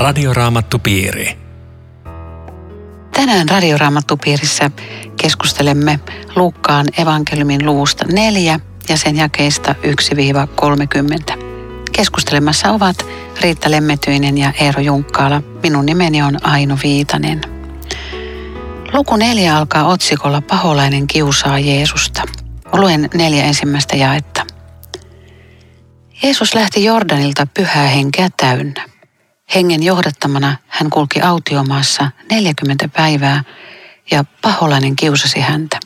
Radioraamattupiiri. Tänään Radioraamattupiirissä keskustelemme Luukkaan evankeliumin luvusta 4 ja sen jakeista 1-30. Keskustelemassa ovat Riitta Lemmetyinen ja Eero Junkkaala. Minun nimeni on Aino Viitanen. Luku 4 alkaa otsikolla Paholainen kiusaa Jeesusta. Luen neljä ensimmäistä jaetta. Jeesus lähti Jordanilta pyhää henkeä täynnä. Hengen johdattamana hän kulki autiomaassa 40 päivää ja paholainen kiusasi häntä.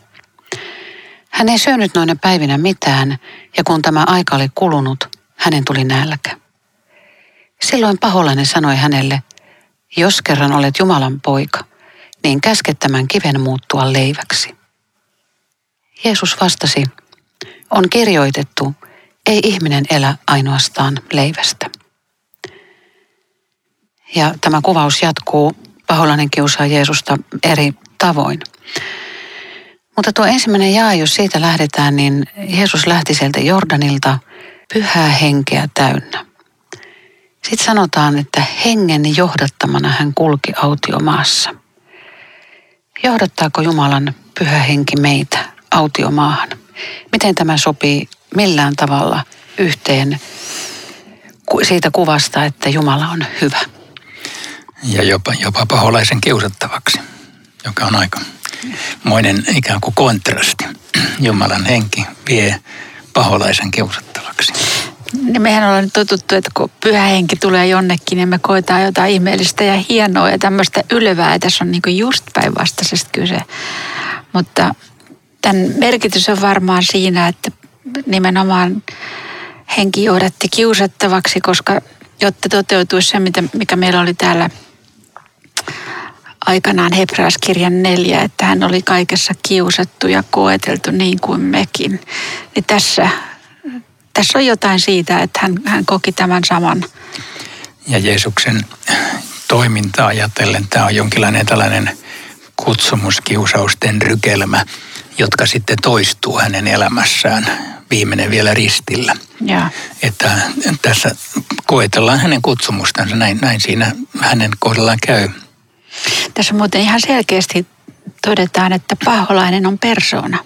Hän ei syönyt noina päivinä mitään ja kun tämä aika oli kulunut, hänen tuli nälkä. Silloin paholainen sanoi hänelle, jos kerran olet Jumalan poika, niin käske tämän kiven muuttua leiväksi. Jeesus vastasi, on kirjoitettu, ei ihminen elä ainoastaan leivästä. Ja tämä kuvaus jatkuu. Paholainen kiusaa Jeesusta eri tavoin. Mutta tuo ensimmäinen jaa, jos siitä lähdetään, niin Jeesus lähti sieltä Jordanilta pyhää henkeä täynnä. Sitten sanotaan, että hengen johdattamana hän kulki autiomaassa. Johdattaako Jumalan pyhä henki meitä autiomaahan? Miten tämä sopii millään tavalla yhteen siitä kuvasta, että Jumala on hyvä? Ja jopa, jopa paholaisen kiusattavaksi, joka on aika moinen ikään kuin kontrasti. Jumalan henki vie paholaisen kiusattavaksi. Niin mehän ollaan totuttu, että kun pyhä henki tulee jonnekin, niin me koetaan jotain ihmeellistä ja hienoa ja tämmöistä ylevää. Ja tässä on niin just päinvastaisesta kyse. Mutta tämän merkitys on varmaan siinä, että nimenomaan henki johdatti kiusattavaksi, koska jotta toteutuisi se, mikä meillä oli täällä aikanaan Hebraaskirjan neljä, että hän oli kaikessa kiusattu ja koeteltu niin kuin mekin. Niin tässä, tässä on jotain siitä, että hän, hän koki tämän saman. Ja Jeesuksen toimintaa ajatellen tämä on jonkinlainen tällainen kutsumuskiusausten rykelmä, jotka sitten toistuu hänen elämässään viimeinen vielä ristillä. Ja. Että tässä koetellaan hänen kutsumustansa, näin, näin siinä hänen kohdallaan käy. Tässä muuten ihan selkeästi todetaan, että paholainen on persona.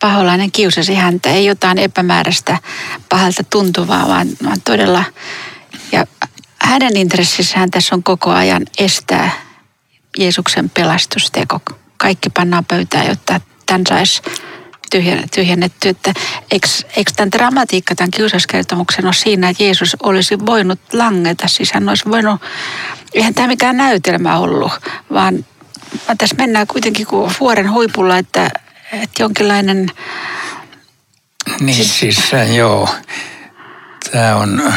Paholainen kiusasi häntä, ei jotain epämääräistä pahalta tuntuvaa, vaan, vaan todella. Ja hänen intressissään tässä on koko ajan estää Jeesuksen pelastusteko. Kaikki pannaan pöytään, jotta tämän saisi tyhjennetty. Että eikö, eikö tämän dramatiikka, tämän kiusauskertomuksen ole siinä, että Jeesus olisi voinut langeta. Siis hän olisi voinut, eihän tämä mikään näytelmä ollut, vaan tässä mennään kuitenkin kuin vuoren huipulla, että, että jonkinlainen... Niin siis, siis äh, joo. Tämä on...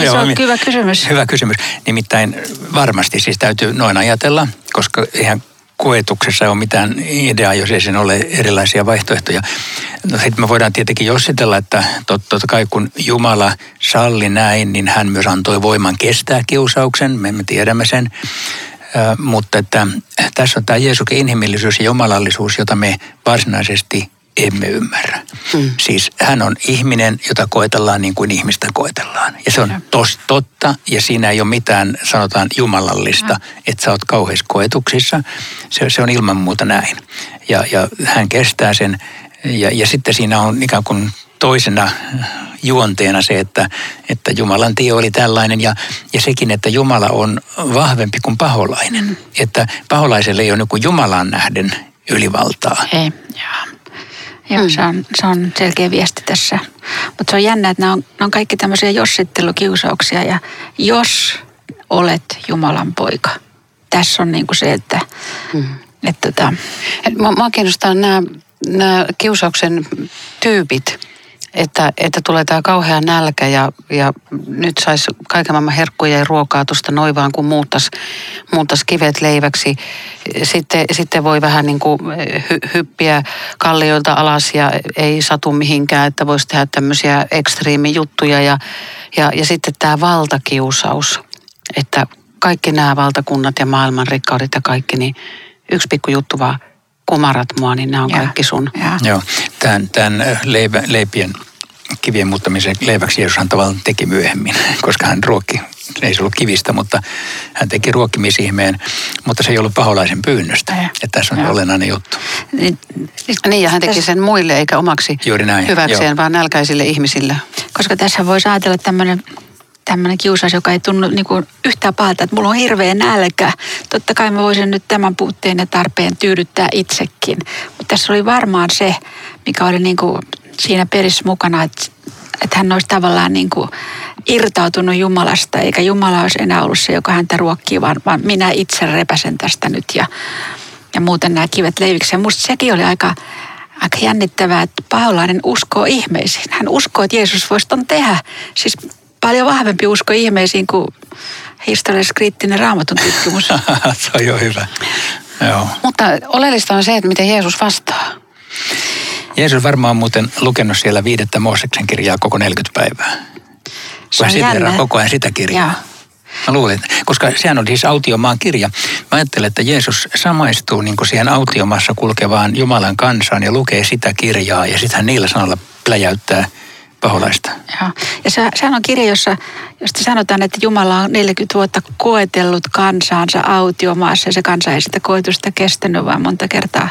Se on hyvä kysymys. Hyvä kysymys. Nimittäin varmasti siis täytyy noin ajatella, koska ihan koetuksessa ole mitään ideaa, jos ei siinä ole erilaisia vaihtoehtoja. No sitten me voidaan tietenkin jossitella, että totta kai kun Jumala salli näin, niin hän myös antoi voiman kestää kiusauksen, me, me tiedämme sen. Ö, mutta että tässä on tämä Jeesuksen inhimillisyys ja jumalallisuus, jota me varsinaisesti emme ymmärrä. Hmm. Siis hän on ihminen, jota koetellaan niin kuin ihmistä koetellaan. Ja se on tos, totta ja siinä ei ole mitään, sanotaan, jumalallista, hmm. että sä oot kauheissa koetuksissa. Se, se on ilman muuta näin. Ja, ja hän kestää sen ja, ja sitten siinä on ikään kuin toisena juonteena se, että, että Jumalan tie oli tällainen ja, ja sekin, että Jumala on vahvempi kuin paholainen. Hmm. Että paholaiselle ei ole niin Jumalan nähden ylivaltaa. Ei, joo. Joo, mm. se, on, se on selkeä viesti tässä. Mutta se on jännä, että nämä on, nämä on kaikki tämmöisiä jossittelukiusauksia ja jos olet Jumalan poika. Tässä on niin kuin se, että... Mm. että tota... Mä, mä kiinnostaa nämä, nämä kiusauksen tyypit että, että tulee tämä kauhea nälkä ja, ja nyt saisi kaiken maailman herkkuja ja ruokaa tuosta noin vaan, kun muuttas, muuttas kivet leiväksi. Sitten, sitten voi vähän niin kuin hy, hyppiä kallioilta alas ja ei satu mihinkään, että voisi tehdä tämmöisiä ekstriimijuttuja. Ja, ja, ja sitten tämä valtakiusaus, että kaikki nämä valtakunnat ja maailman rikkaudet ja kaikki, niin yksi pikku juttu vaan – kumarat mua, niin nämä on ja, kaikki sun. Ja. Joo, tämän, tämän leipä, leipien kivien muuttamisen leiväksi Jeesus hän tavallaan teki myöhemmin, koska hän ruokki ei se ollut kivistä, mutta hän teki ruokkimisihmeen, mutta se ei ollut paholaisen pyynnöstä. Ei. Että tässä on Joo. olennainen juttu. Niin, Niin, ja hän teki sen muille eikä omaksi Juuri näin, hyväkseen, joo. vaan nälkäisille ihmisille. koska tässä voisi ajatella tämmöinen tämmöinen kiusaus, joka ei tunnu niin kuin yhtään pahalta, että mulla on hirveä nälkä. Totta kai mä voisin nyt tämän puutteen ja tarpeen tyydyttää itsekin. Mutta tässä oli varmaan se, mikä oli niin kuin siinä perissä mukana, että, että hän olisi tavallaan niin kuin irtautunut Jumalasta, eikä Jumala olisi enää ollut se, joka häntä ruokkii, vaan, vaan minä itse repäsen tästä nyt ja, ja muuten nämä kivet leiviksi. Ja musta sekin oli aika, aika jännittävää, että paholainen uskoo ihmeisiin. Hän uskoo, että Jeesus voisi ton tehdä. Siis paljon vahvempi usko ihmeisiin kuin historiallisesti kriittinen raamatun tutkimus. se on jo hyvä. Joo. Mutta oleellista on se, että miten Jeesus vastaa. Jeesus varmaan on muuten lukenut siellä viidettä Mooseksen kirjaa koko 40 päivää. Se on jännä. koko ajan sitä kirjaa. Joo. Mä luulen, koska sehän on siis autiomaan kirja. Mä ajattelen, että Jeesus samaistuu niin kuin siihen autiomaassa kulkevaan Jumalan kansaan ja lukee sitä kirjaa ja sitten hän niillä sanoilla pläjäyttää paholaista. Joo. Ja se, sehän on kirja, jossa, josta sanotaan, että Jumala on 40 vuotta koetellut kansaansa autiomaassa ja se kansa ei sitä koetusta kestänyt, vaan monta kertaa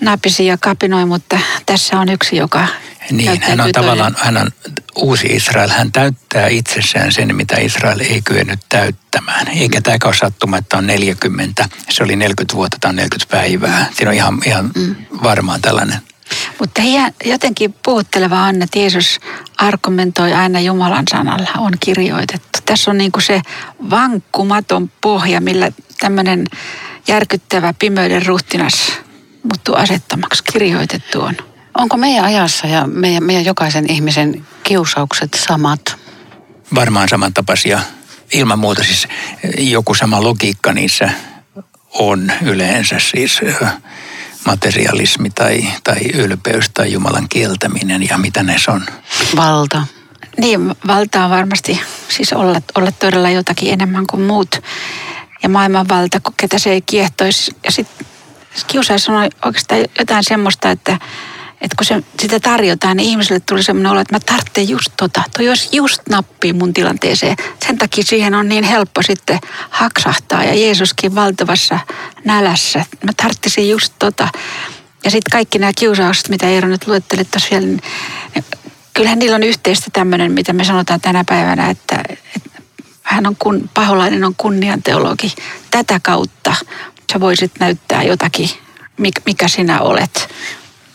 napisi ja kapinoi, mutta tässä on yksi, joka Niin, hän on tavallaan, hän on uusi Israel. Hän täyttää itsessään sen, mitä Israel ei kyennyt täyttämään. Eikä tämä ole sattuma, että on 40. Se oli 40 vuotta, on 40 päivää. Siinä on ihan, ihan mm. varmaan tällainen. Mutta jotenkin puhutteleva on, että Jeesus argumentoi aina Jumalan sanalla, on kirjoitettu. Tässä on niin kuin se vankkumaton pohja, millä tämmöinen järkyttävä pimeyden ruhtinas muuttuu asettamaksi. Kirjoitettu on. Onko meidän ajassa ja meidän, meidän jokaisen ihmisen kiusaukset samat? Varmaan samantapaisia. Ilman muuta siis joku sama logiikka niissä on yleensä siis ö, materialismi tai, tai ylpeys tai Jumalan kieltäminen ja mitä ne on. Valta. Niin, valta on varmasti siis olla, olla todella jotakin enemmän kuin muut. Ja maailman valta, kun ketä se ei kiehtoisi. Ja sitten kiusaus on oikeastaan jotain semmoista, että, että kun se, sitä tarjotaan, niin ihmiselle tuli semmoinen olo, että mä tarvitsen just tota. Toi olisi just nappi mun tilanteeseen. Sen takia siihen on niin helppo sitten haksahtaa. Ja Jeesuskin valtavassa nälässä. Mä tarvitsin just tota. Ja sitten kaikki nämä kiusaukset, mitä Eero nyt luetteli tuossa vielä, niin kyllähän niillä on yhteistä tämmöinen, mitä me sanotaan tänä päivänä, että, että hän on kun, paholainen on kunnianteologi. Tätä kautta sä voisit näyttää jotakin, mik- mikä sinä olet.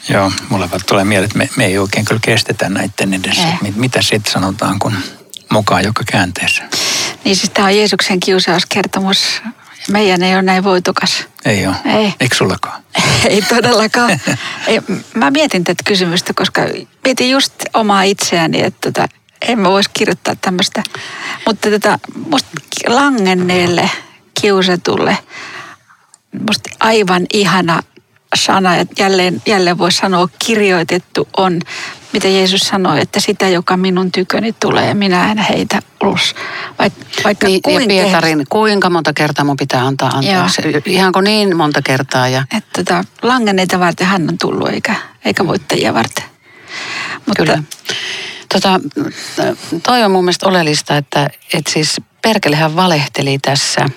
Joo, mulle vaan tulee mieleen, että me, me ei oikein kyllä kestetä näiden edessä. Ei. Mit, mitä sitten sanotaan, kun mukaan joka käänteessä? Niin siis tämä on Jeesuksen kiusauskertomus. Meidän ei ole näin voitokas. Ei ole. Ei. Eikö sullakaan? Ei todellakaan. Ei, mä mietin tätä kysymystä, koska mietin just omaa itseäni, että tota, en mä voisi kirjoittaa tämmöistä. Mutta tota, musta langenneelle, kiusatulle, musta aivan ihana sana, että jälleen, jälleen voi sanoa kirjoitettu on, mitä Jeesus sanoi, että sitä, joka minun tyköni tulee, minä en heitä ulos. Vaikka, vaikka Niin, ja kuinka Pietarin, kuinka monta kertaa mun pitää antaa anteeksi? Ihanko niin monta kertaa? Ja, että tota, langenneita varten hän on tullut, eikä, eikä voittajia varten. Mutta Kyllä. Tota, toi on mun mielestä oleellista, että, että siis Perkelehän valehteli tässä,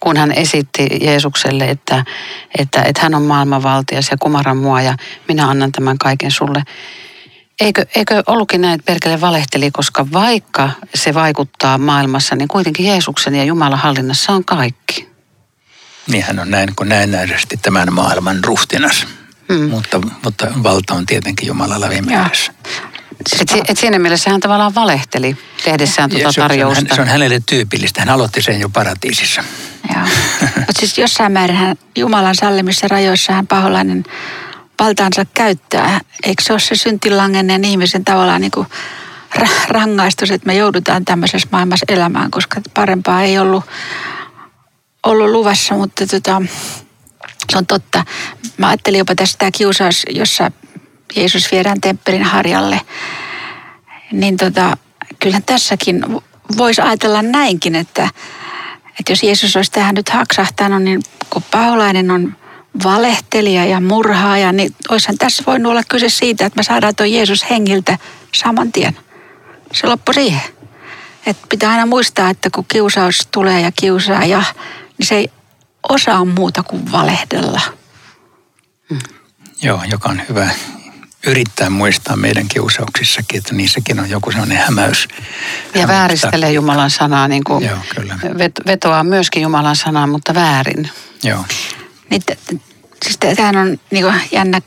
kun hän esitti Jeesukselle, että, että, että hän on maailmanvaltias ja kumara mua ja minä annan tämän kaiken sulle. Eikö, eikö ollutkin näin, että Perkele valehteli, koska vaikka se vaikuttaa maailmassa, niin kuitenkin Jeesuksen ja Jumalan hallinnassa on kaikki. Niin hän on näin kuin näennäisesti tämän maailman ruhtinas. Hmm. Mutta, mutta valta on tietenkin Jumalalla viime Joo. kädessä. Et, si- et siinä mielessä hän tavallaan valehteli tehdessään tuota se, on, se, on, tarjousta. se on hänelle tyypillistä. Hän aloitti sen jo paratiisissa. Mutta siis jossain määrin hän, Jumalan sallimissa rajoissa hän paholainen valtaansa käyttää. Eikö se ole se syntilangenneen ihmisen tavallaan niin kuin ra- rangaistus, että me joudutaan tämmöisessä maailmassa elämään, koska parempaa ei ollut, ollut luvassa, mutta tota, se on totta. Mä ajattelin jopa tästä tämä kiusaus, jossa Jeesus viedään temppelin harjalle. Niin tota, kyllähän tässäkin voisi ajatella näinkin, että, että jos Jeesus olisi tähän nyt haksahtanut, niin kun paholainen on valehtelija ja murhaaja, niin olisihan tässä voinut olla kyse siitä, että me saadaan tuo Jeesus hengiltä saman tien. Se loppui siihen. Et pitää aina muistaa, että kun kiusaus tulee ja kiusaa, ja, niin se ei osaa muuta kuin valehdella. Joo, joka on hyvä yrittää muistaa meidän kiusauksissakin, että niissäkin on joku sellainen hämäys. Ja vääristelee Jumalan sanaa, niin kuin Joo, kyllä. vetoaa myöskin Jumalan sanaa, mutta väärin. Joo. Niin, siis tämähän on niin kuin jännä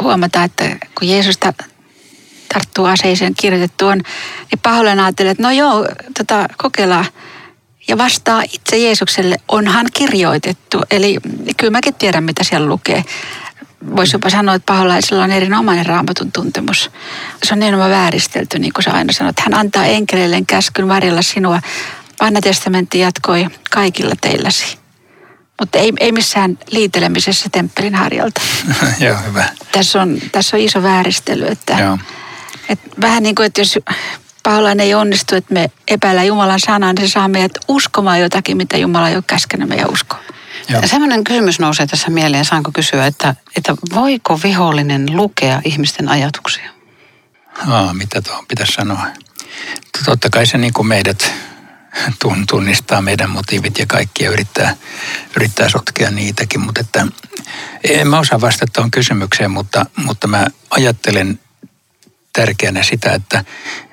huomata, että kun Jeesus ta- tarttuu aseeseen kirjoitettu on, niin pahoillaan ajattelee, että no joo, tota, kokeillaan. Ja vastaa itse Jeesukselle, onhan kirjoitettu. Eli kyllä mäkin tiedän, mitä siellä lukee. Voisi jopa sanoa, että paholaisella on erinomainen raamatun tuntemus. Se on nimenomaan vääristelty, niin kuin sä aina sanot. Hän antaa enkeleille käskyn varjella sinua. Vanha testamentti jatkoi kaikilla teilläsi. Mutta ei, ei missään liitelemisessä temppelin harjalta. Joo, hyvä. Tässä on, tässä on iso vääristely, että, että vähän niin kuin, että jos paholainen ei onnistu, että me epäillä Jumalan sanaa, niin se saa meidät uskomaan jotakin, mitä Jumala ei ole käskenyt meidän uskoa. Joo. Semmoinen kysymys nousee tässä mieleen, saanko kysyä, että, että voiko vihollinen lukea ihmisten ajatuksia? Aa, mitä tuohon pitäisi sanoa? Totta kai se niin kuin meidät tun- tunnistaa meidän motiivit ja kaikki ja yrittää, yrittää sotkea niitäkin, mutta että en mä osaa vastata tuohon kysymykseen, mutta, mutta mä ajattelen tärkeänä sitä, että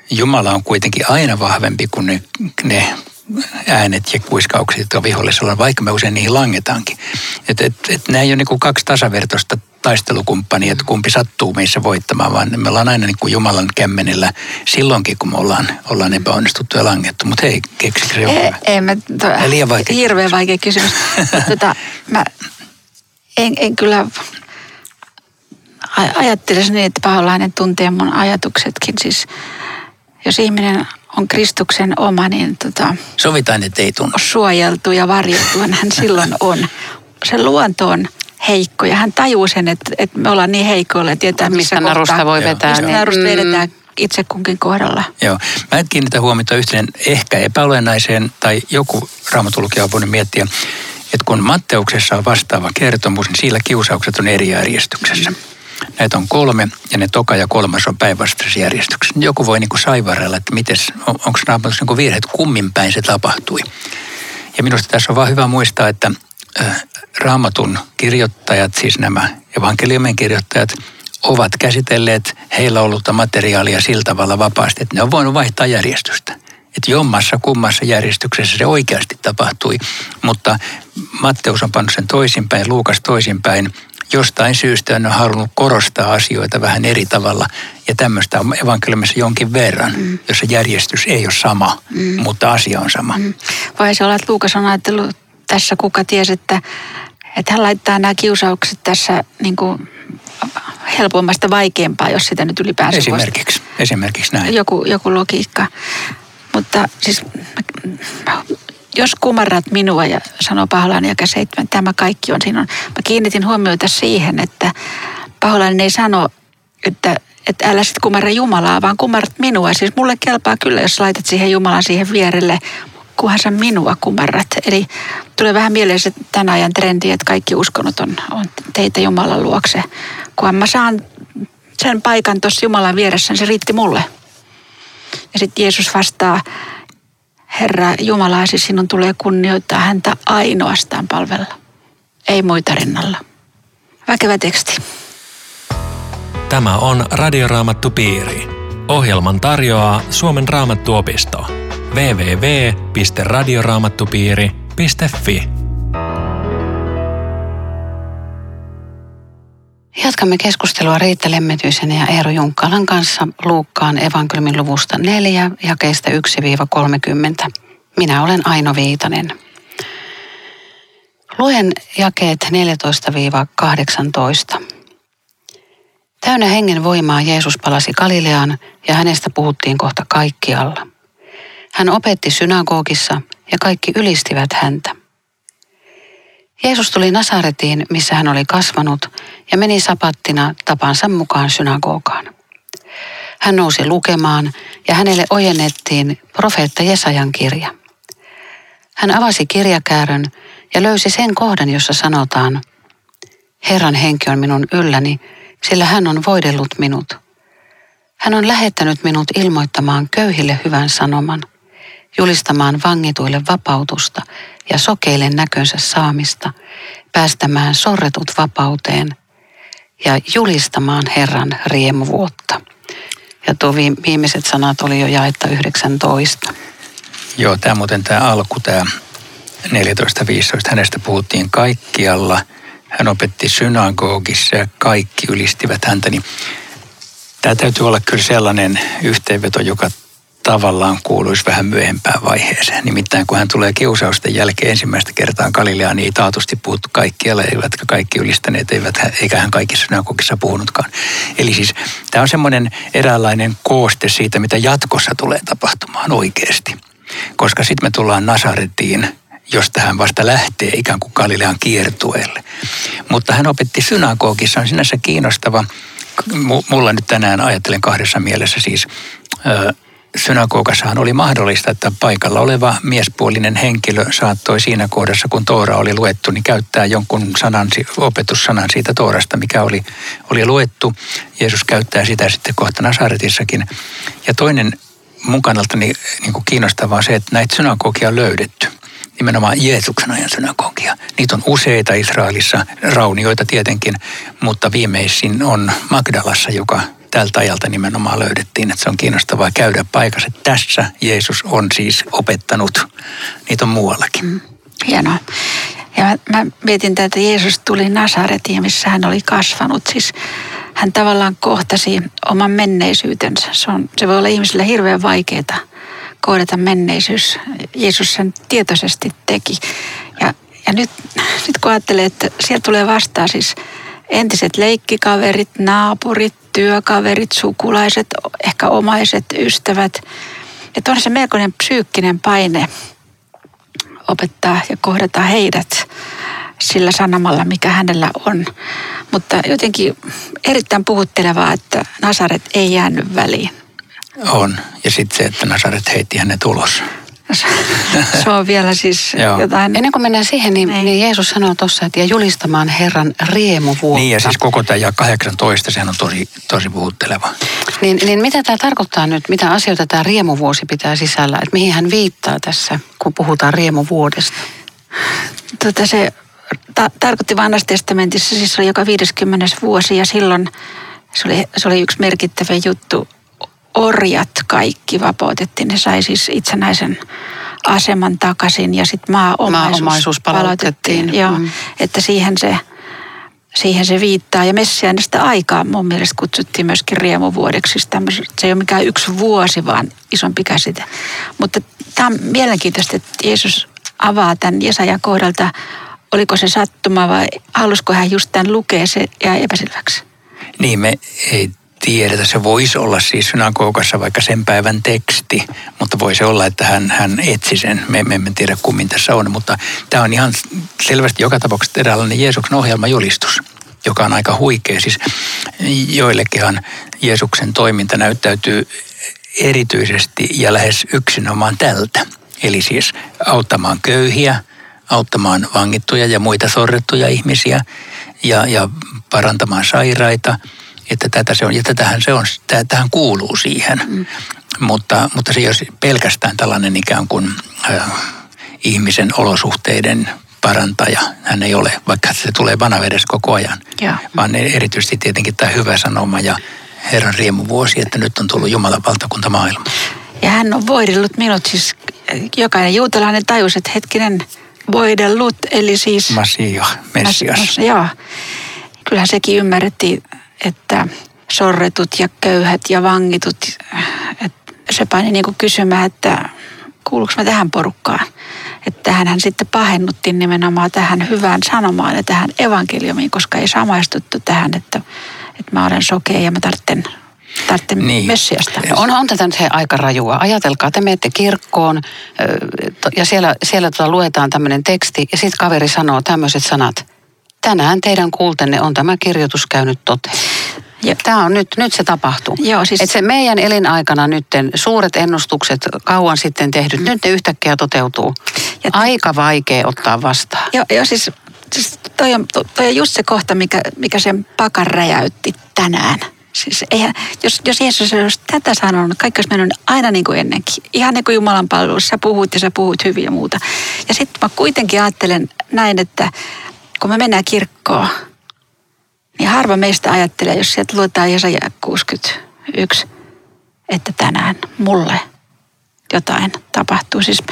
Jumala on kuitenkin aina vahvempi kuin ne, ne äänet ja kuiskaukset, jotka vihollisella on, vaikka me usein niihin langetaankin. Että et, et nämä ei ole niin kaksi tasavertoista taistelukumppania, että kumpi sattuu meissä voittamaan, vaan me ollaan aina niin kuin Jumalan kämmenellä silloinkin, kun me ollaan, ollaan epäonnistuttu ja langettu. Mutta hei, keksikö se joku? Ei, ei mä, to, liian vaikea hirveän vaikea kysymys. tota, mä en, en kyllä ajattelisin niin, että paholainen tuntee mun ajatuksetkin. Siis jos ihminen on Kristuksen oma, niin tota, Sovitaan, että ei tunnu. suojeltu ja varjeltu hän silloin on. Se luonto on heikko ja hän tajuu sen, että, että me ollaan niin heikoilla ja tietää missä Mistä narusta kohtaa- voi Joo. vetää. Mistä niin- narusta Mm. vedetään itse kunkin kohdalla. Joo. Mä en kiinnitä huomiota yhteen ehkä epäolennaiseen tai joku raamatulukija on voinut miettiä, että kun Matteuksessa on vastaava kertomus, niin sillä kiusaukset on eri järjestyksessä. Näitä on kolme ja ne toka ja kolmas on päinvastaisessa järjestyksessä. Joku voi niin saivarella, että mites, on, onko raamatussa niin virhe, että kummin päin se tapahtui. Ja minusta tässä on vaan hyvä muistaa, että raamatun kirjoittajat, siis nämä evankeliumin kirjoittajat, ovat käsitelleet heillä ollutta materiaalia sillä tavalla vapaasti, että ne on voinut vaihtaa järjestystä. Että jommassa kummassa järjestyksessä se oikeasti tapahtui, mutta Matteus on pannut sen toisinpäin, Luukas toisinpäin. Jostain syystä on halunnut korostaa asioita vähän eri tavalla. Ja tämmöistä on evankeliumissa jonkin verran, mm. jossa järjestys ei ole sama, mm. mutta asia on sama. Mm. Vai se olla, että Luukas on ajatellut tässä, kuka tiesi, että, että hän laittaa nämä kiusaukset tässä niin kuin helpommasta vaikeampaa, jos sitä nyt ylipäänsä voisi- Esimerkiksi, esimerkiksi näin. joku, joku logiikka. Mutta siis jos kumarrat minua ja sanoo paholainen ja seitsemän, tämä kaikki on sinun. Mä kiinnitin huomiota siihen, että paholainen ei sano, että, että älä sitten kumarra Jumalaa, vaan kumarrat minua. Siis mulle kelpaa kyllä, jos laitat siihen Jumalan siihen vierelle, kunhan sä minua kumarrat. Eli tulee vähän mieleen se tämän ajan trendi, että kaikki uskonut on, on teitä Jumalan luokse. Kunhan mä saan sen paikan tuossa Jumalan vieressä, niin se riitti mulle. Ja sitten Jeesus vastaa, Herra Jumalasi, sinun tulee kunnioittaa häntä ainoastaan palvella, ei muita rinnalla. Väkevä teksti. Tämä on Radioraamattu Piiri. Ohjelman tarjoaa Suomen raamattuopisto. www.radioraamattupiiri.fi Jatkamme keskustelua Riitta Lemmetyisen ja Eero Junkkalan kanssa Luukkaan evankeliumin luvusta 4, jakeista 1-30. Minä olen Aino Viitanen. Luen jakeet 14-18. Täynnä hengen voimaa Jeesus palasi Galileaan ja hänestä puhuttiin kohta kaikkialla. Hän opetti synagogissa ja kaikki ylistivät häntä. Jeesus tuli Nasaretiin, missä hän oli kasvanut, ja meni sapattina tapansa mukaan synagogaan. Hän nousi lukemaan, ja hänelle ojennettiin profeetta Jesajan kirja. Hän avasi kirjakäärön ja löysi sen kohdan, jossa sanotaan, Herran henki on minun ylläni, sillä hän on voidellut minut. Hän on lähettänyt minut ilmoittamaan köyhille hyvän sanoman. Julistamaan vangituille vapautusta ja sokeille näkönsä saamista, päästämään sorretut vapauteen ja julistamaan Herran riemuvuotta. Ja tuo viimeiset sanat oli jo jaetta 19. Joo, tämä muuten tämä alku, tämä 14.15, hänestä puhuttiin kaikkialla. Hän opetti synagogissa ja kaikki ylistivät häntä. Niin tämä täytyy olla kyllä sellainen yhteenveto, joka tavallaan kuuluisi vähän myöhempään vaiheeseen. Nimittäin kun hän tulee kiusausten jälkeen ensimmäistä kertaa Galileaan, niin ei taatusti puhuttu kaikkialla, eivätkä kaikki ylistäneet, eivät, eikä hän kaikissa synagogissa puhunutkaan. Eli siis tämä on semmoinen eräänlainen kooste siitä, mitä jatkossa tulee tapahtumaan oikeasti. Koska sitten me tullaan Nasaretiin, josta hän vasta lähtee ikään kuin Galilean kiertueelle. Mutta hän opetti synagogissa, on sinänsä kiinnostava. Mulla nyt tänään ajattelen kahdessa mielessä siis synagogassahan oli mahdollista, että paikalla oleva miespuolinen henkilö saattoi siinä kohdassa, kun Toora oli luettu, niin käyttää jonkun sanan, opetussanan siitä Toorasta, mikä oli, oli luettu. Jeesus käyttää sitä sitten kohta Nasaretissakin. Ja toinen mun kannalta niin, niin kuin kiinnostavaa on se, että näitä synagogia on löydetty nimenomaan Jeesuksen ajan synagogia. Niitä on useita Israelissa, raunioita tietenkin, mutta viimeisin on Magdalassa, joka tältä ajalta nimenomaan löydettiin, että se on kiinnostavaa käydä paikassa. Tässä Jeesus on siis opettanut. Niitä on muuallakin. Mm, hienoa. Ja mä, mä mietin tätä, että Jeesus tuli Nasaretiin, missä hän oli kasvanut. Siis hän tavallaan kohtasi oman menneisyytensä. Se, on, se voi olla ihmisille hirveän vaikeaa kohdata menneisyys. Jeesus sen tietoisesti teki. Ja, ja nyt, nyt kun ajattelee, että sieltä tulee vastaan siis entiset leikkikaverit, naapurit, työkaverit, sukulaiset, ehkä omaiset, ystävät. Että on se melkoinen psyykkinen paine opettaa ja kohdata heidät sillä sanomalla, mikä hänellä on. Mutta jotenkin erittäin puhuttelevaa, että Nasaret ei jäänyt väliin. On. Ja sitten se, että Nasaret heitti hänet ulos. Se on vielä siis jotain... Ennen kuin mennään siihen, niin, niin Jeesus sanoo tuossa, että ja julistamaan Herran riemuvuotta. Niin ja siis koko tämä ja 18, sehän on tosi, tosi puhutteleva. Niin, niin mitä tämä tarkoittaa nyt, mitä asioita tämä riemuvuosi pitää sisällä, että mihin hän viittaa tässä, kun puhutaan riemuvuodesta? Tota se ta- tarkoitti vanhassa testamentissa, siis oli joka 50 vuosi ja silloin se oli, se oli yksi merkittävä juttu orjat kaikki vapautettiin. Ne sai siis itsenäisen aseman takaisin ja sitten maaomaisuus, maaomaisuus palautettiin. Joo, mm. että siihen se, siihen se viittaa. Ja messiaanista aikaa mun mielestä kutsuttiin myöskin riemuvuodeksi. Se ei ole mikään yksi vuosi, vaan isompi käsite. Mutta tämä on mielenkiintoista, että Jeesus avaa tämän Jesajan kohdalta. Oliko se sattuma vai halusiko hän just tämän lukea, se jää epäselväksi. Niin, me ei tiedetä. Se voisi olla siis synagogassa vaikka sen päivän teksti, mutta voisi olla, että hän, hän etsi sen. Me, me emme tiedä kummin tässä on, mutta tämä on ihan selvästi joka tapauksessa eräänlainen Jeesuksen ohjelmajulistus joka on aika huikea. Siis joillekinhan Jeesuksen toiminta näyttäytyy erityisesti ja lähes yksinomaan tältä. Eli siis auttamaan köyhiä, auttamaan vangittuja ja muita sorrettuja ihmisiä ja, ja parantamaan sairaita – että tätä se on, ja tätähän se on, tähän kuuluu siihen. Mm. Mutta, mutta se ei ole pelkästään tällainen ikään kuin äh, ihmisen olosuhteiden parantaja. Hän ei ole, vaikka se tulee vanavedessä koko ajan. Ja. Vaan erityisesti tietenkin tämä hyvä sanoma ja Herran riemuvuosi, että nyt on tullut Jumalan valtakunta maailma. Ja hän on voidellut minut siis, jokainen juutalainen tajus, että hetkinen voidellut, eli siis... Masia, Messias. Mas, joo. Kyllähän sekin ymmärrettiin että sorretut ja köyhät ja vangitut, että se paini niin kuin kysymään, että kuuluuko mä tähän porukkaan. Että tähän sitten pahennuttiin nimenomaan tähän hyvään sanomaan ja tähän evankeliumiin, koska ei samaistuttu tähän, että, että mä olen sokea ja mä tarvitsen niin. Messiasta. On, on tätä nyt aika rajua. Ajatelkaa, te menette kirkkoon ja siellä, siellä tuota luetaan tämmöinen teksti ja sitten kaveri sanoo tämmöiset sanat tänään teidän kuultenne on tämä kirjoitus käynyt toteen. Ja tämä on nyt, nyt se tapahtuu. Joo, siis... Et se meidän elinaikana nyt suuret ennustukset kauan sitten tehdyt, mm. nyt ne yhtäkkiä toteutuu. Ja Aika vaikea ottaa vastaan. Joo, jo, siis, siis toi, on, toi on just se kohta, mikä, mikä sen pakan räjäytti tänään. Siis eihän, jos, jos Jeesus olisi tätä sanonut, kaikki olisi mennyt aina niin kuin ennenkin. Ihan niin kuin Jumalan palvelussa, sä puhut ja sä puhut hyvin ja muuta. Ja sitten mä kuitenkin ajattelen näin, että kun me mennään kirkkoon, niin harva meistä ajattelee, jos sieltä luetaan Jesaja 61, että tänään mulle jotain tapahtuu. Siis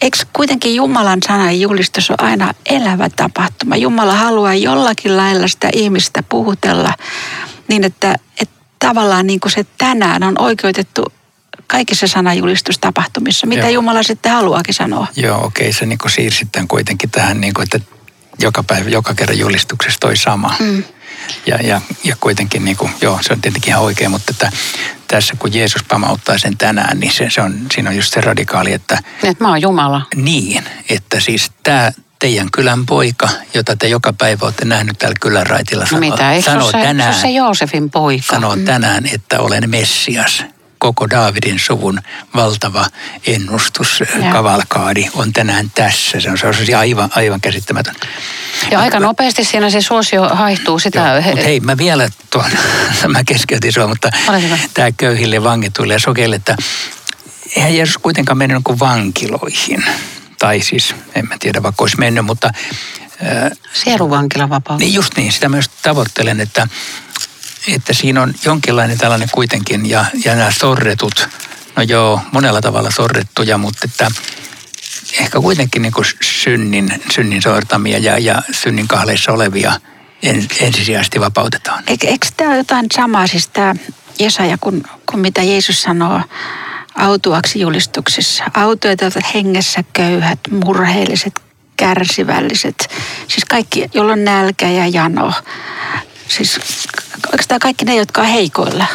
eikö kuitenkin Jumalan sanan julistus on aina elävä tapahtuma? Jumala haluaa jollakin lailla sitä ihmistä puhutella niin, että, että tavallaan niin kuin se tänään on oikeutettu kaikissa sanajulistustapahtumissa, mitä Joo. Jumala sitten haluaakin sanoa. Joo, okei, okay. se niin kuin siirsit kuitenkin tähän, niin kuin, että joka päivä, joka kerran julistuksessa toi sama. Mm. Ja, ja, ja kuitenkin, niin kuin, joo, se on tietenkin ihan oikein, mutta että tässä kun Jeesus pamauttaa sen tänään, niin se, se on, siinä on just se radikaali, että... Että mä oon Jumala. Niin, että siis tämä teidän kylän poika, jota te joka päivä olette nähnyt täällä kylän raitilla, sanoo, no mitä, sanoo se, tänään, se, se Joosefin poika? Sanoo mm. tänään, että olen Messias koko Daavidin suvun valtava ennustus, ja. kavalkaadi on tänään tässä. Se on, se on aivan, aivan käsittämätön. Ja aika nopeasti siinä se suosio haihtuu sitä. Joo, mutta hei, mä vielä tuon, mä keskeytin sua, mutta tämä köyhille vangituille ja sokeille, että eihän Jeesus kuitenkaan mennyt kuin vankiloihin. Tai siis, en mä tiedä vaikka olisi mennyt, mutta... Sieluvankila Niin just niin, sitä myös tavoittelen, että että siinä on jonkinlainen tällainen kuitenkin, ja, ja nämä sorretut, no joo, monella tavalla sorrettuja, mutta että ehkä kuitenkin niin kuin synnin, synnin sortamia ja, ja synnin kahleissa olevia en, ensisijaisesti vapautetaan. Eikö, eikö tämä ole jotain samaa, siis tämä Jesaja, kun, kun mitä Jeesus sanoo autuaksi julistuksissa? Autuet ovat hengessä köyhät, murheelliset, kärsivälliset, siis kaikki, jolla on nälkä ja jano. Siis oikeastaan kaikki ne, jotka on heikoilla,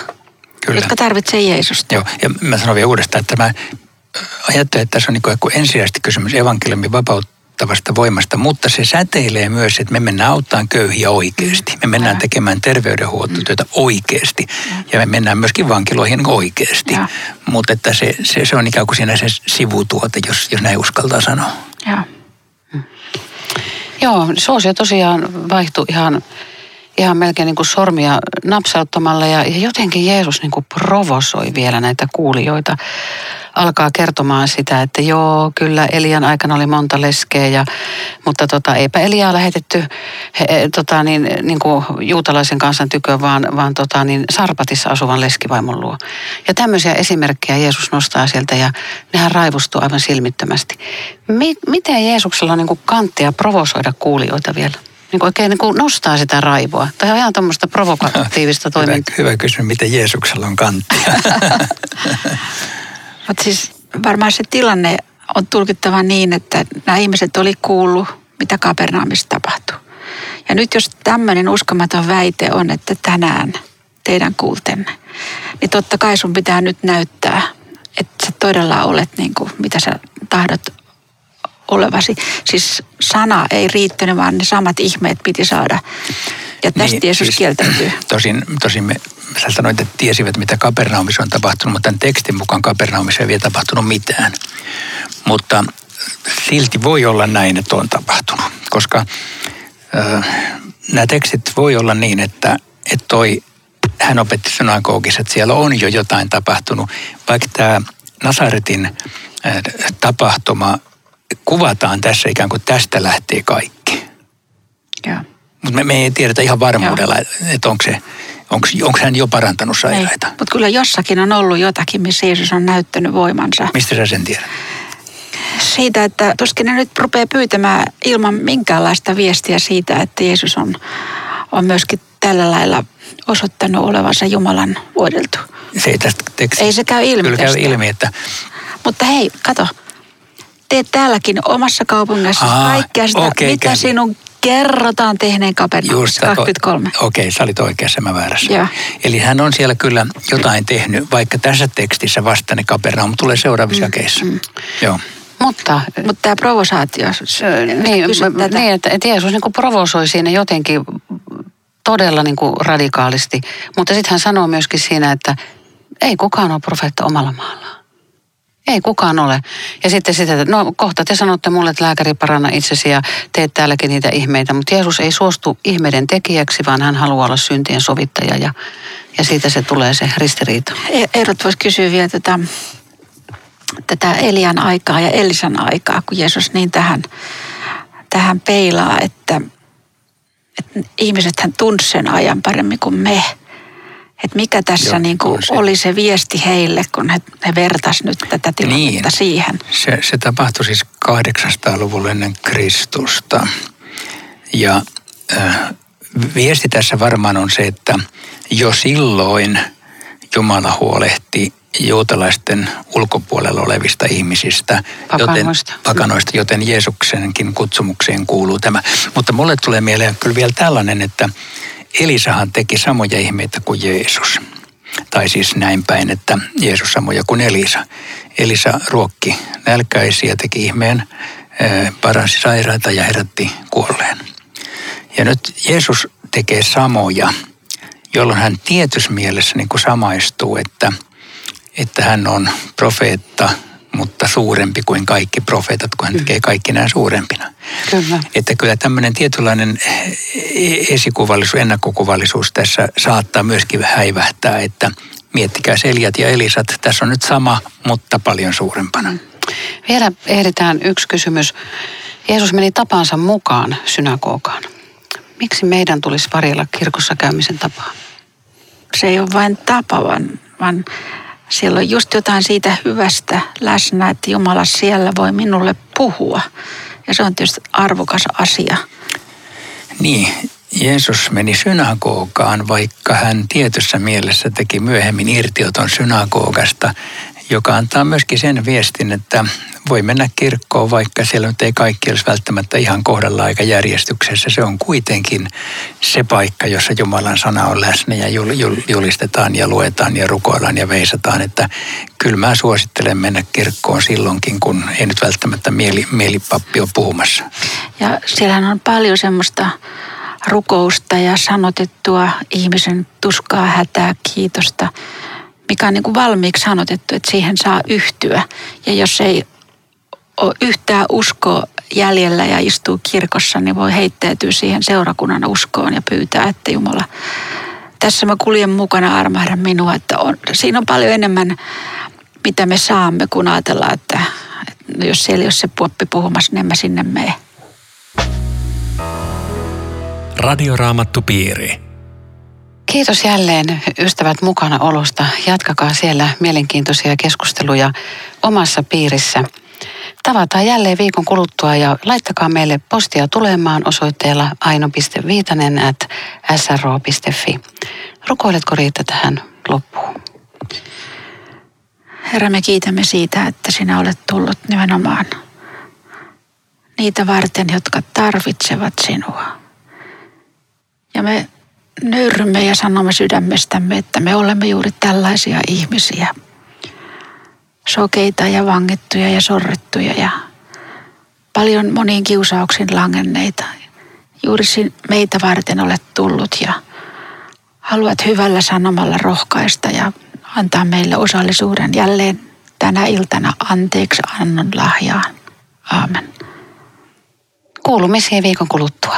Kyllä. jotka tarvitsee Jeesusta. Joo, ja mä sanon vielä uudestaan, että mä ajattelen, että tässä on niin ensisijaisesti kysymys evankeliumin vapauttavasta voimasta, mutta se säteilee myös, että me mennään auttamaan köyhiä oikeasti. Me mennään tekemään terveydenhuoltotyötä oikeasti ja me mennään myöskin vankiloihin oikeasti. Mutta että se, se, se on ikään kuin siinä se sivutuote, jos, jos näin uskaltaa sanoa. Joo. Joo, suosio tosiaan vaihtui ihan ihan melkein niin kuin sormia napsauttamalla ja, ja jotenkin Jeesus niin kuin provosoi vielä näitä kuulijoita. Alkaa kertomaan sitä, että joo, kyllä Elian aikana oli monta leskeä, ja, mutta tota, eipä Eliaa lähetetty he, tota, niin, niin kuin juutalaisen kansan tykö, vaan, vaan tota, niin Sarpatissa asuvan leskivaimon luo. Ja tämmöisiä esimerkkejä Jeesus nostaa sieltä ja nehän raivustuu aivan silmittömästi. Mi, miten Jeesuksella on niin kuin kanttia provosoida kuulijoita vielä? Niin kuin oikein niin kuin nostaa sitä raivoa. Tai on ihan tuommoista provokatiivista toimintaa. Hyvä, hyvä kysymys, miten Jeesuksella on kanttia. Mutta siis varmaan se tilanne on tulkittava niin, että nämä ihmiset oli kuullut, mitä Kapernaamissa tapahtui. Ja nyt jos tämmöinen uskomaton väite on, että tänään teidän kuultenne, niin totta kai sun pitää nyt näyttää, että sä todella olet niin kuin, mitä sä tahdot olevasi. Siis sana ei riittänyt, vaan ne samat ihmeet piti saada. Ja tästä niin, Jeesus siis, kieltäytyy. Tosin, tosin me, sä sanoit, että tiesivät, mitä Kapernaumissa on tapahtunut, mutta tämän tekstin mukaan Kapernaumissa ei vielä tapahtunut mitään. Mutta silti voi olla näin, että on tapahtunut, koska äh, nämä tekstit voi olla niin, että, että toi, hän opetti synagogissa, että siellä on jo jotain tapahtunut, vaikka tämä Nasaretin äh, tapahtuma kuvataan tässä ikään kuin tästä lähtee kaikki. Mutta me, me ei tiedetä ihan varmuudella, että onko se Onko, onko hän jo parantanut sairaita? Mutta kyllä jossakin on ollut jotakin, missä Jeesus on näyttänyt voimansa. Mistä sä sen tiedät? Siitä, että tuskin ne nyt rupeaa pyytämään ilman minkäänlaista viestiä siitä, että Jeesus on, on myöskin tällä lailla osoittanut olevansa Jumalan vuodeltu. Se ei tästä tekstistä. Ei se käy ilmi Kyllä käy ilmi, että... Mutta hei, kato, teet täälläkin omassa kaupungissa Aa, kaikkea sitä, okay, mitä käy. sinun kerrotaan tehneen Kapernaumissa 23. Okei, okay, sä olit oikeassa, mä väärässä. Ja. Eli hän on siellä kyllä jotain tehnyt, vaikka tässä tekstissä vasta ne Kapernaum tulee seuraavissa mm, keissa. Mm. Joo. Mutta, Mutta tämä provosaatio, niin, niin että, että Jeesus niin provosoi siinä jotenkin todella niin kuin radikaalisti. Mutta sitten hän sanoo myöskin siinä, että ei kukaan ole profeetta omalla maallaan. Ei kukaan ole. Ja sitten sitä, että no kohta te sanotte mulle, että lääkäri paranna itsesi ja teet täälläkin niitä ihmeitä. Mutta Jeesus ei suostu ihmeiden tekijäksi, vaan hän haluaa olla syntien sovittaja ja, ja siitä se tulee se ristiriita. E- Eerot voisi kysyä vielä tätä, tätä Elian aikaa ja Elisan aikaa, kun Jeesus niin tähän, tähän peilaa, että, että ihmiset hän sen ajan paremmin kuin me. Että mikä tässä Joo, niin kuin se. oli se viesti heille, kun he, he vertas nyt tätä tilannetta Niin. siihen. Se, se tapahtui siis 800-luvulla ennen Kristusta. Ja äh, viesti tässä varmaan on se, että jo silloin Jumala huolehti juutalaisten ulkopuolella olevista ihmisistä, Pakanoista. joten, pakanoista, joten Jeesuksenkin kutsumukseen kuuluu tämä. Mutta mulle tulee mieleen kyllä vielä tällainen, että Elisahan teki samoja ihmeitä kuin Jeesus. Tai siis näin päin, että Jeesus samoja kuin Elisa. Elisa ruokki nälkäisiä, teki ihmeen, paransi sairaita ja herätti kuolleen. Ja nyt Jeesus tekee samoja, jolloin hän tietyssä mielessä niin kuin samaistuu, että, että hän on profeetta, mutta suurempi kuin kaikki profeetat, kun hän tekee kaikki nämä suurempina. Kyllä. Että kyllä tämmöinen tietynlainen esikuvallisuus, ennakkokuvallisuus tässä saattaa myöskin häivähtää, että miettikää Eliat ja Elisat, tässä on nyt sama, mutta paljon suurempana. Vielä ehditään yksi kysymys. Jeesus meni tapansa mukaan synagogaan. Miksi meidän tulisi varjella kirkossa käymisen tapaa? se ei ole vain tapa, vaan, vaan siellä on just jotain siitä hyvästä läsnä, että Jumala siellä voi minulle puhua. Ja se on tietysti arvokas asia. Niin, Jeesus meni synagogaan, vaikka hän tietyssä mielessä teki myöhemmin irtioton synagogasta, joka antaa myöskin sen viestin, että voi mennä kirkkoon, vaikka siellä nyt ei kaikki olisi välttämättä ihan kohdalla aika järjestyksessä. Se on kuitenkin se paikka, jossa Jumalan sana on läsnä ja jul- jul- julistetaan ja luetaan ja rukoillaan ja veisataan. Että kyllä mä suosittelen mennä kirkkoon silloinkin, kun ei nyt välttämättä mieli, mielipappi ole puhumassa. Ja siellähän on paljon semmoista rukousta ja sanotettua ihmisen tuskaa, hätää, kiitosta, mikä on niin kuin valmiiksi sanotettu, että siihen saa yhtyä. Ja jos ei ole yhtään uskoa jäljellä ja istuu kirkossa, niin voi heittäytyä siihen seurakunnan uskoon ja pyytää, että Jumala, tässä mä kuljen mukana, armahda minua. Että on, siinä on paljon enemmän, mitä me saamme, kun ajatellaan, että, että jos siellä ei ole se puoppi puhumassa, niin en mä sinne mene. Radioraamattupiiri. Kiitos jälleen ystävät mukana olosta. Jatkakaa siellä mielenkiintoisia keskusteluja omassa piirissä. Tavataan jälleen viikon kuluttua ja laittakaa meille postia tulemaan osoitteella aino.viitanen at sro.fi. Rukoiletko Riitta tähän loppuun? Herra, me kiitämme siitä, että sinä olet tullut nimenomaan niitä varten, jotka tarvitsevat sinua. Ja me nöyrymme ja sanomme sydämestämme, että me olemme juuri tällaisia ihmisiä. Sokeita ja vangittuja ja sorrettuja ja paljon moniin kiusauksiin langenneita. Juuri meitä varten olet tullut ja haluat hyvällä sanomalla rohkaista ja antaa meille osallisuuden jälleen tänä iltana anteeksi annon lahjaan. Aamen. Kuulumisiin viikon kuluttua.